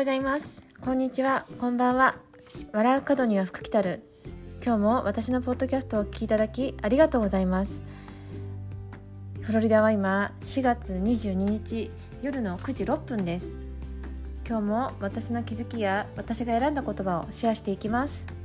ございます。こんにちは。こんばんは。笑う角には福来たる。今日も私のポッドキャストをお聞きいただきありがとうございます。フロリダは今4月22日夜の9時6分です。今日も私の気づきや私が選んだ言葉をシェアしていきます。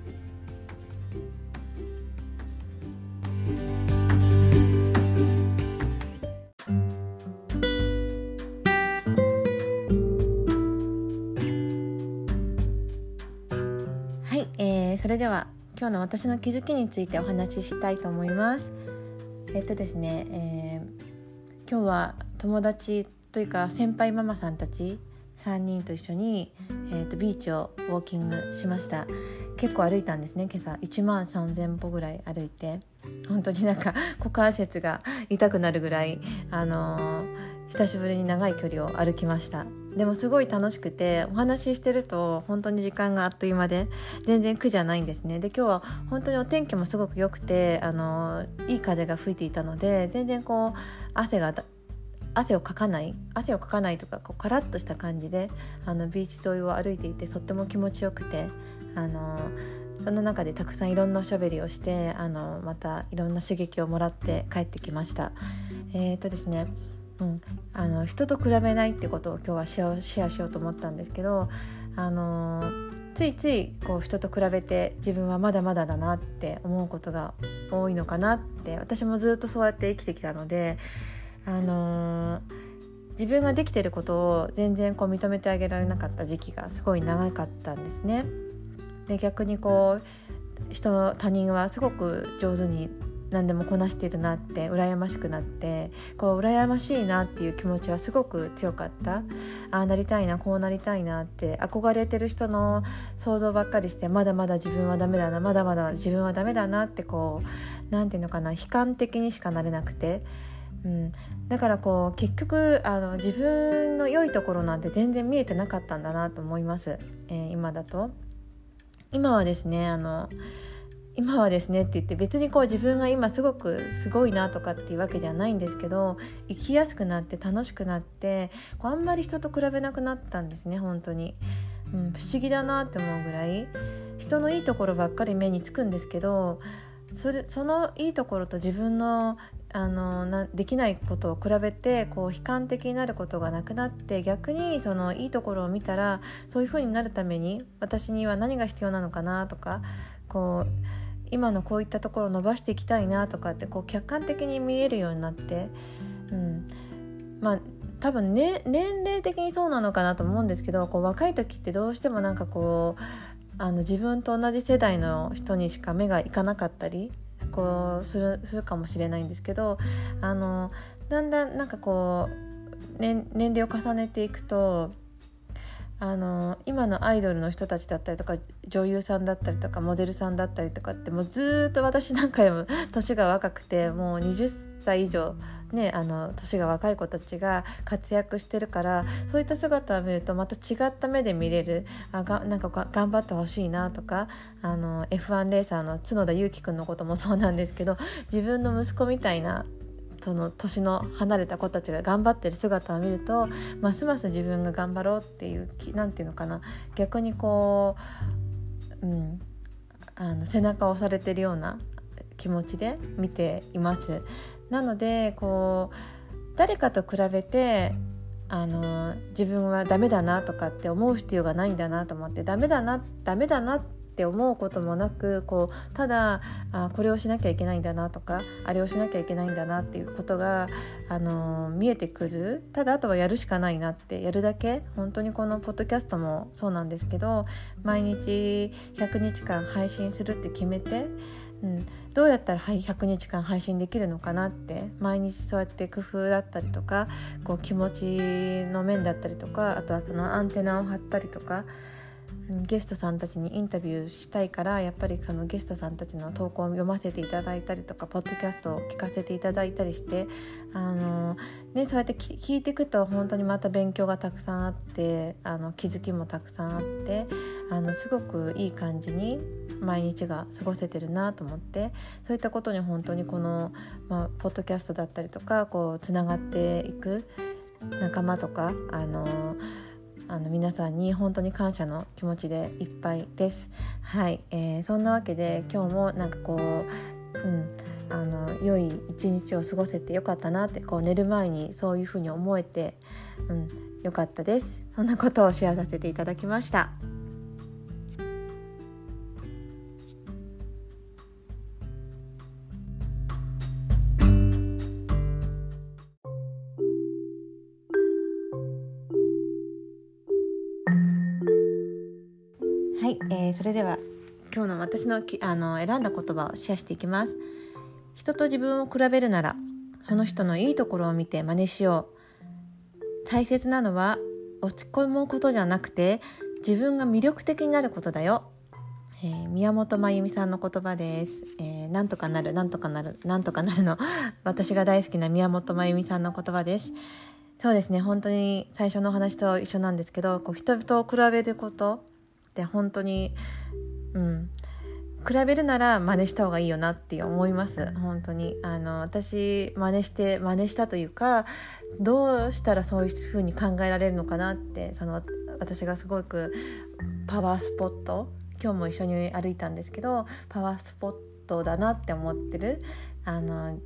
れでは今日の私の気づきについてお話ししたいと思います。えっとですね、えー、今日は友達というか先輩ママさんたち3人と一緒に、えーと、ビーチをウォーキングしました。結構歩いたんですね今朝。1万3,000歩ぐらい歩いて。本当になんか股関節が痛くなるぐらい、あのー、久しぶりに長い距離を歩きました。でもすごい楽しくてお話ししてると本当に時間があっという間で全然苦じゃないんですねで今日は本当にお天気もすごく良くてあのいい風が吹いていたので全然こう汗が汗をかかない汗をかかないとかこうカラッとした感じであのビーチ沿いを歩いていてとっても気持ちよくてあのその中でたくさんいろんなおしゃべりをしてあのまたいろんな刺激をもらって帰ってきました。えーとですねうん、あの人と比べないってことを今日はシェアしようと思ったんですけど、あのついついこう人と比べて自分はまだまだだなって思うことが多いのかなって私もずっとそうやって生きてきたので、あの自分ができてることを全然こう認めてあげられなかった時期がすごい長かったんですね。で逆にこう人の他人はすごく上手に何でもこなしてるなって羨ましくなってこう羨ましいなっていう気持ちはすごく強かったああなりたいなこうなりたいなって憧れてる人の想像ばっかりしてまだまだ自分はダメだなまだまだ自分はダメだなってこう何て言うのかな悲観的にしかなれなくて。うん、だからこう結局あの自分の良いところなんて全然見えてなかったんだなと思います、えー、今だと。今はですねあの今はですねって言って別にこう自分が今すごくすごいなとかっていうわけじゃないんですけど生きやすくなって楽しくなってこうあんまり人と比べなくなったんですね本当に、うん、不思議だなって思うぐらい。人のいいところばっかり目につくんですけどそれそのいいところと自分のあのなできないことを比べてこう悲観的になることがなくなって逆にそのいいところを見たらそういう風になるために私には何が必要なのかなとかこう今のこういったところを伸ばしていきたいなとかってこう客観的に見えるようになって、うん、まあ多分、ね、年齢的にそうなのかなと思うんですけどこう若い時ってどうしてもなんかこうあの自分と同じ世代の人にしか目がいかなかったりこうするするかもしれないんですけどあのだんだんなんかこう、ね、年齢を重ねていくとあの今のアイドルの人たちだったりとか女優さんだったりとかモデルさんだったりとかってもうずっと私なんかでも年が若くてもう20歳以上ねあの年が若い子たちが活躍してるからそういった姿を見るとまた違った目で見れるあがなんか頑張ってほしいなとかあの F1 レーサーの角田裕樹くんのこともそうなんですけど自分の息子みたいなその年の離れた子たちが頑張ってる姿を見るとますます自分が頑張ろうっていう何て言うのかな逆にこう、うん、あの背中を押されてるような気持ちで見ています。なのでこう誰かと比べてあの自分はダメだなとかって思う必要がないんだなと思ってダメだなダメだなって思うこともなくこうただあこれをしなきゃいけないんだなとかあれをしなきゃいけないんだなっていうことが、あの見えてくるただあとはやるしかないなってやるだけ本当にこのポッドキャストもそうなんですけど毎日100日間配信するって決めて。うん、どうやったら100日間配信できるのかなって毎日そうやって工夫だったりとかこう気持ちの面だったりとかあとはそのアンテナを張ったりとかゲストさんたちにインタビューしたいからやっぱりそのゲストさんたちの投稿を読ませていただいたりとかポッドキャストを聞かせていただいたりしてあの、ね、そうやって聞いていくと本当にまた勉強がたくさんあってあの気づきもたくさんあってあのすごくいい感じに毎日が過ごせてるなと思ってそういったことに本当にこの、まあ、ポッドキャストだったりとかこうつながっていく仲間とかあのあの皆さんに本当に感謝の気持ちでいっぱいです。はい、えー、そんなわけで今日もなんかこう、うん、あの良い一日を過ごせてよかったなってこう寝る前にそういうふうに思えて、うん、よかったです。そんなことをシェアさせていただきました。はい、えー、それでは今日の私のきあの選んだ言葉をシェアしていきます。人と自分を比べるならその人のいいところを見て真似しよう。大切なのは落ち込むことじゃなくて自分が魅力的になることだよ、えー、宮本真由美さんの言葉です、えー、なんとかなるなんとかなるなんとかなるの私が大好きな宮本真由美さんの言葉です。そうですね本当に最初のお話と一緒なんですけどこう人と比べることって本当にうん。比べるなら真似した方がいいよなって思います。本当に。あの私真似して真似したというかどうしたらそういうふうに考えられるのかなってその私がすごくパワースポット今日も一緒に歩いたんですけどパワースポットだなって思ってるあの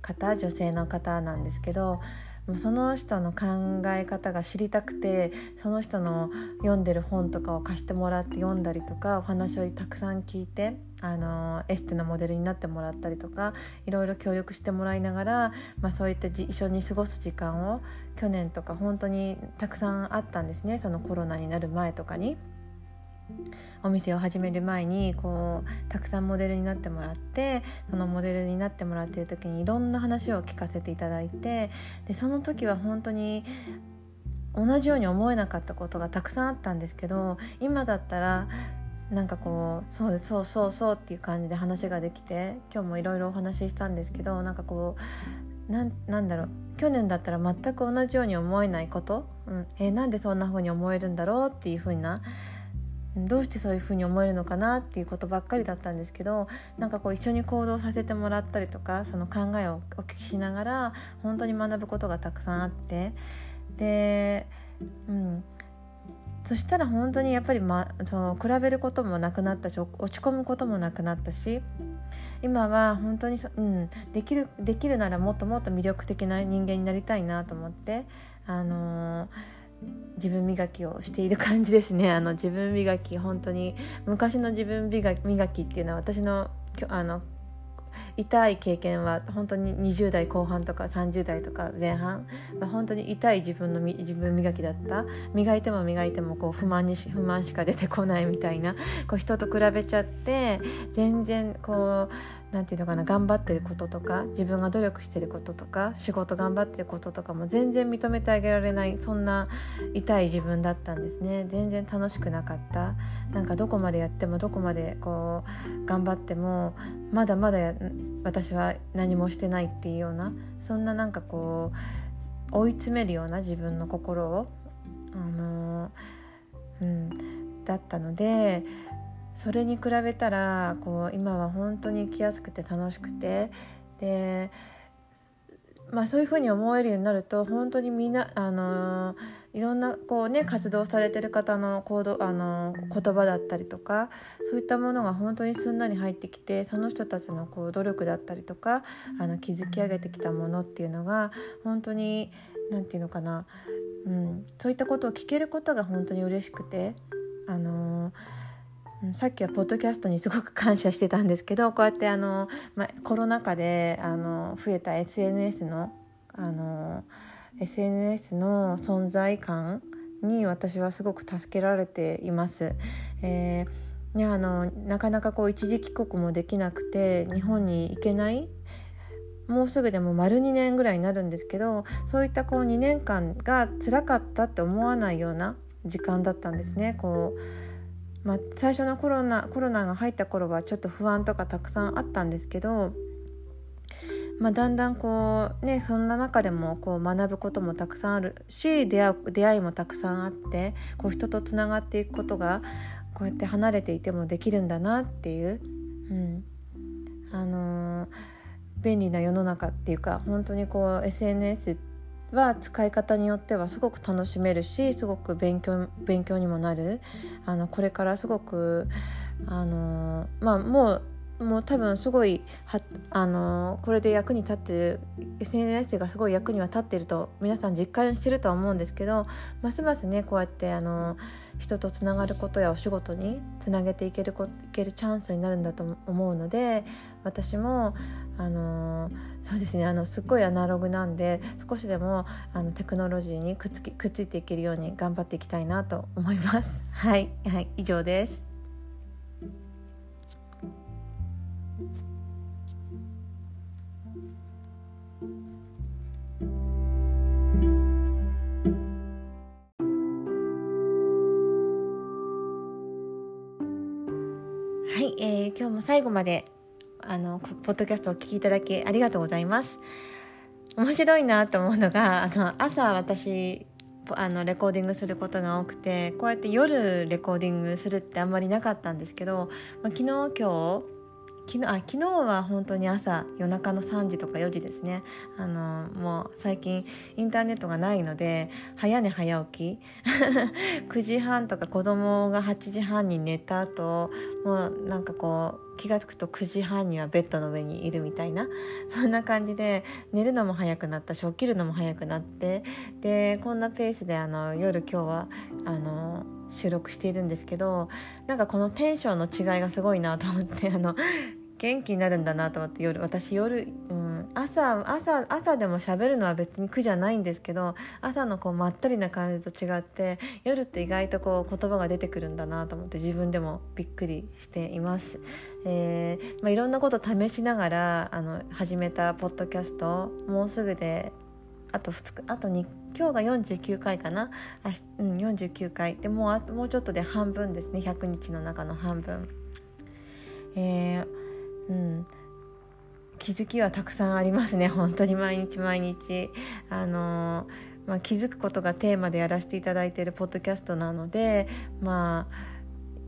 方女性の方なんですけどもうその人の考え方が知りたくてその人の読んでる本とかを貸してもらって読んだりとかお話をたくさん聞いてあのエステのモデルになってもらったりとかいろいろ協力してもらいながら、まあ、そういった一緒に過ごす時間を去年とか本当にたくさんあったんですねそのコロナになる前とかに。お店を始める前にこうたくさんモデルになってもらってそのモデルになってもらってる時にいろんな話を聞かせていただいてでその時は本当に同じように思えなかったことがたくさんあったんですけど今だったらなんかこうそうそうそうそうっていう感じで話ができて今日もいろいろお話ししたんですけどなんかこうなんだろう去年だったら全く同じように思えないこと、うんえー、なんでそんな風に思えるんだろうっていう風などうしてそういうふうに思えるのかなっていうことばっかりだったんですけどなんかこう一緒に行動させてもらったりとかその考えをお聞きしながら本当に学ぶことがたくさんあってで、うん、そしたら本当にやっぱり、ま、その比べることもなくなったし落ち込むこともなくなったし今は本当にうん、できるできるならもっともっと魅力的な人間になりたいなと思って。あのー自分磨きをしている感じですね。あの自分磨き本当に昔の自分磨きっていうのは私のあの痛い経験は本当に20代後半とか30代とか前半、まあ、本当に痛い自分の自分磨きだった。磨いても磨いてもこう不満に不満しか出てこないみたいなこう人と比べちゃって全然こう何て言うのかな頑張ってることとか自分が努力してることとか仕事頑張ってることとかも全然認めてあげられないそんな痛い自分だったんですね。全然楽しくなかった。なんかどこまでやってもどこまでこう頑張ってもまだまだ私は何もしてないっていうようなそんななんかこう追い詰めるような自分の心をあのうんだったのでそれに比べたらこう今は本当に生きやすくて楽しくてで、まあ、そういうふうに思えるようになると本当にみんな、あのいろんなこう、ね、活動されてる方の行動、あの言葉だったりとかそういったものが本当にすんなり入ってきてその人たちのこう努力だったりとかあの築き上げてきたものっていうのが本当に何て言うのかな、うん、そういったことを聞けることが本当に嬉しくて。あのーさっきはポッドキャストにすごく感謝してたんですけどこうやってあの、ま、コロナ禍であの増えた SNS のあの SNS の存在感に私はすごく助けられています。えーね、あのなかなかこう一時帰国もできなくて日本に行けないもうすぐでも丸2年ぐらいになるんですけどそういったこう2年間が辛かったって思わないような時間だったんですね。こうまあ、最初のコロナコロナが入った頃はちょっと不安とかたくさんあったんですけど、まあ、だんだんこうねそんな中でもこう学ぶこともたくさんあるし出会う出会いもたくさんあってこう人とつながっていくことがこうやって離れていてもできるんだなっていう、うん。あのー、便利な世の中っていうか本当にこう SNS っては使い方によってはすごく楽しめるしすごく勉強勉強にもなる。あのこれからすごくあのまあもうもう多分すごいはあのこれで役に立ってる SNS がすごい役には立っていると皆さん実感してるとは思うんですけどますますねこうやってあの人とつながることやお仕事につなげていけるこいけるチャンスになるんだと思うので私もあのそうですねあのすっごいアナログなんで少しでもあのテクノロジーにくっつきくっついていけるように頑張っていきたいなと思います。はい、はい、以上です。えー、今日も最後まであのポッドキャストをお聞きいただきありがとうございます。面白いなと思うのがあの朝私あのレコーディングすることが多くてこうやって夜レコーディングするってあんまりなかったんですけど、まあ、昨日今日昨日あ昨日は本当に朝夜中の3時とか4時ですね。あのもう最近インターネットがないので早寝早起き。9時半とか子供が8時半に寝た後もうなんかこう気が付くと9時半にはベッドの上にいるみたいな。そんな感じで寝るのも早くなったし起きるのも早くなって。でこんなペースであの夜今日はあの収録しているんですけどなんかこのテンションの違いがすごいなと思ってあの元気になるんだなと思って夜私夜、うん、朝朝朝でも喋るのは別に苦じゃないんですけど朝のこうまったりな感じと違って夜って意外とこう言葉が出てくるんだなと思って自分でもびっくりしています。えーまあ、いろんなこと試しながらあの始めたポッドキャストもうすぐであと2日あと2今日が49回かな？あ、うん、49回。でもうもうちょっとで半分ですね。100日の中の半分。えーうん、気づきはたくさんありますね。本当に毎日毎日。あのまあ、気づくことがテーマでやらせていただいているポッドキャストなので、ま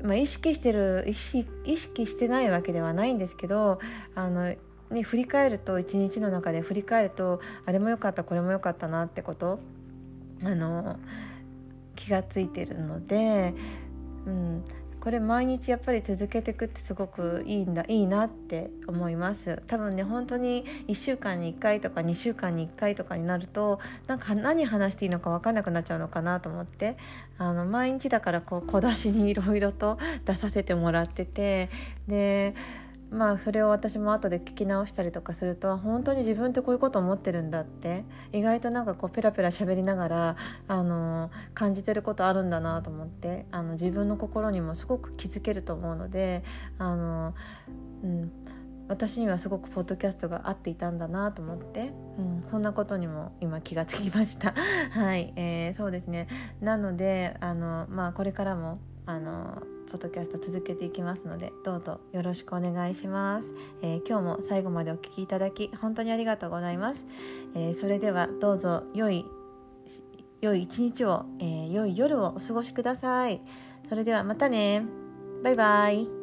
あ、まあ意識してる意識意識してないわけではないんですけどあのね、振り返ると一日の中で振り返るとあれも良かったこれも良かったなってことあの気がついてるので、うん、これ毎日やっぱり続けていくってすごくいいんだいいなって思います。多分ね本当に1週間に1回とか2週間に1回とかになるとなんか何話していいのか分かんなくなっちゃうのかなと思ってあの毎日だからこう小出しにいろいろと出させてもらっててでまあそれを私も後で聞き直したりとかすると本当に自分ってこういうこと思ってるんだって意外となんかこうペラペラ喋りながらあの感じてることあるんだなと思ってあの自分の心にもすごく気づけると思うのであの、うん、私にはすごくポッドキャストが合っていたんだなと思って、うん、そんなことにも今気がつきました。はい、えー、そうですね。なのであの、まあ、これからもあのポッドキャスト続けていきますのでどうぞよろしくお願いします、えー、今日も最後までお聴きいただき本当にありがとうございます、えー、それではどうぞ良い良い一日を、えー、良い夜をお過ごしください。それではまたね。バイバイ。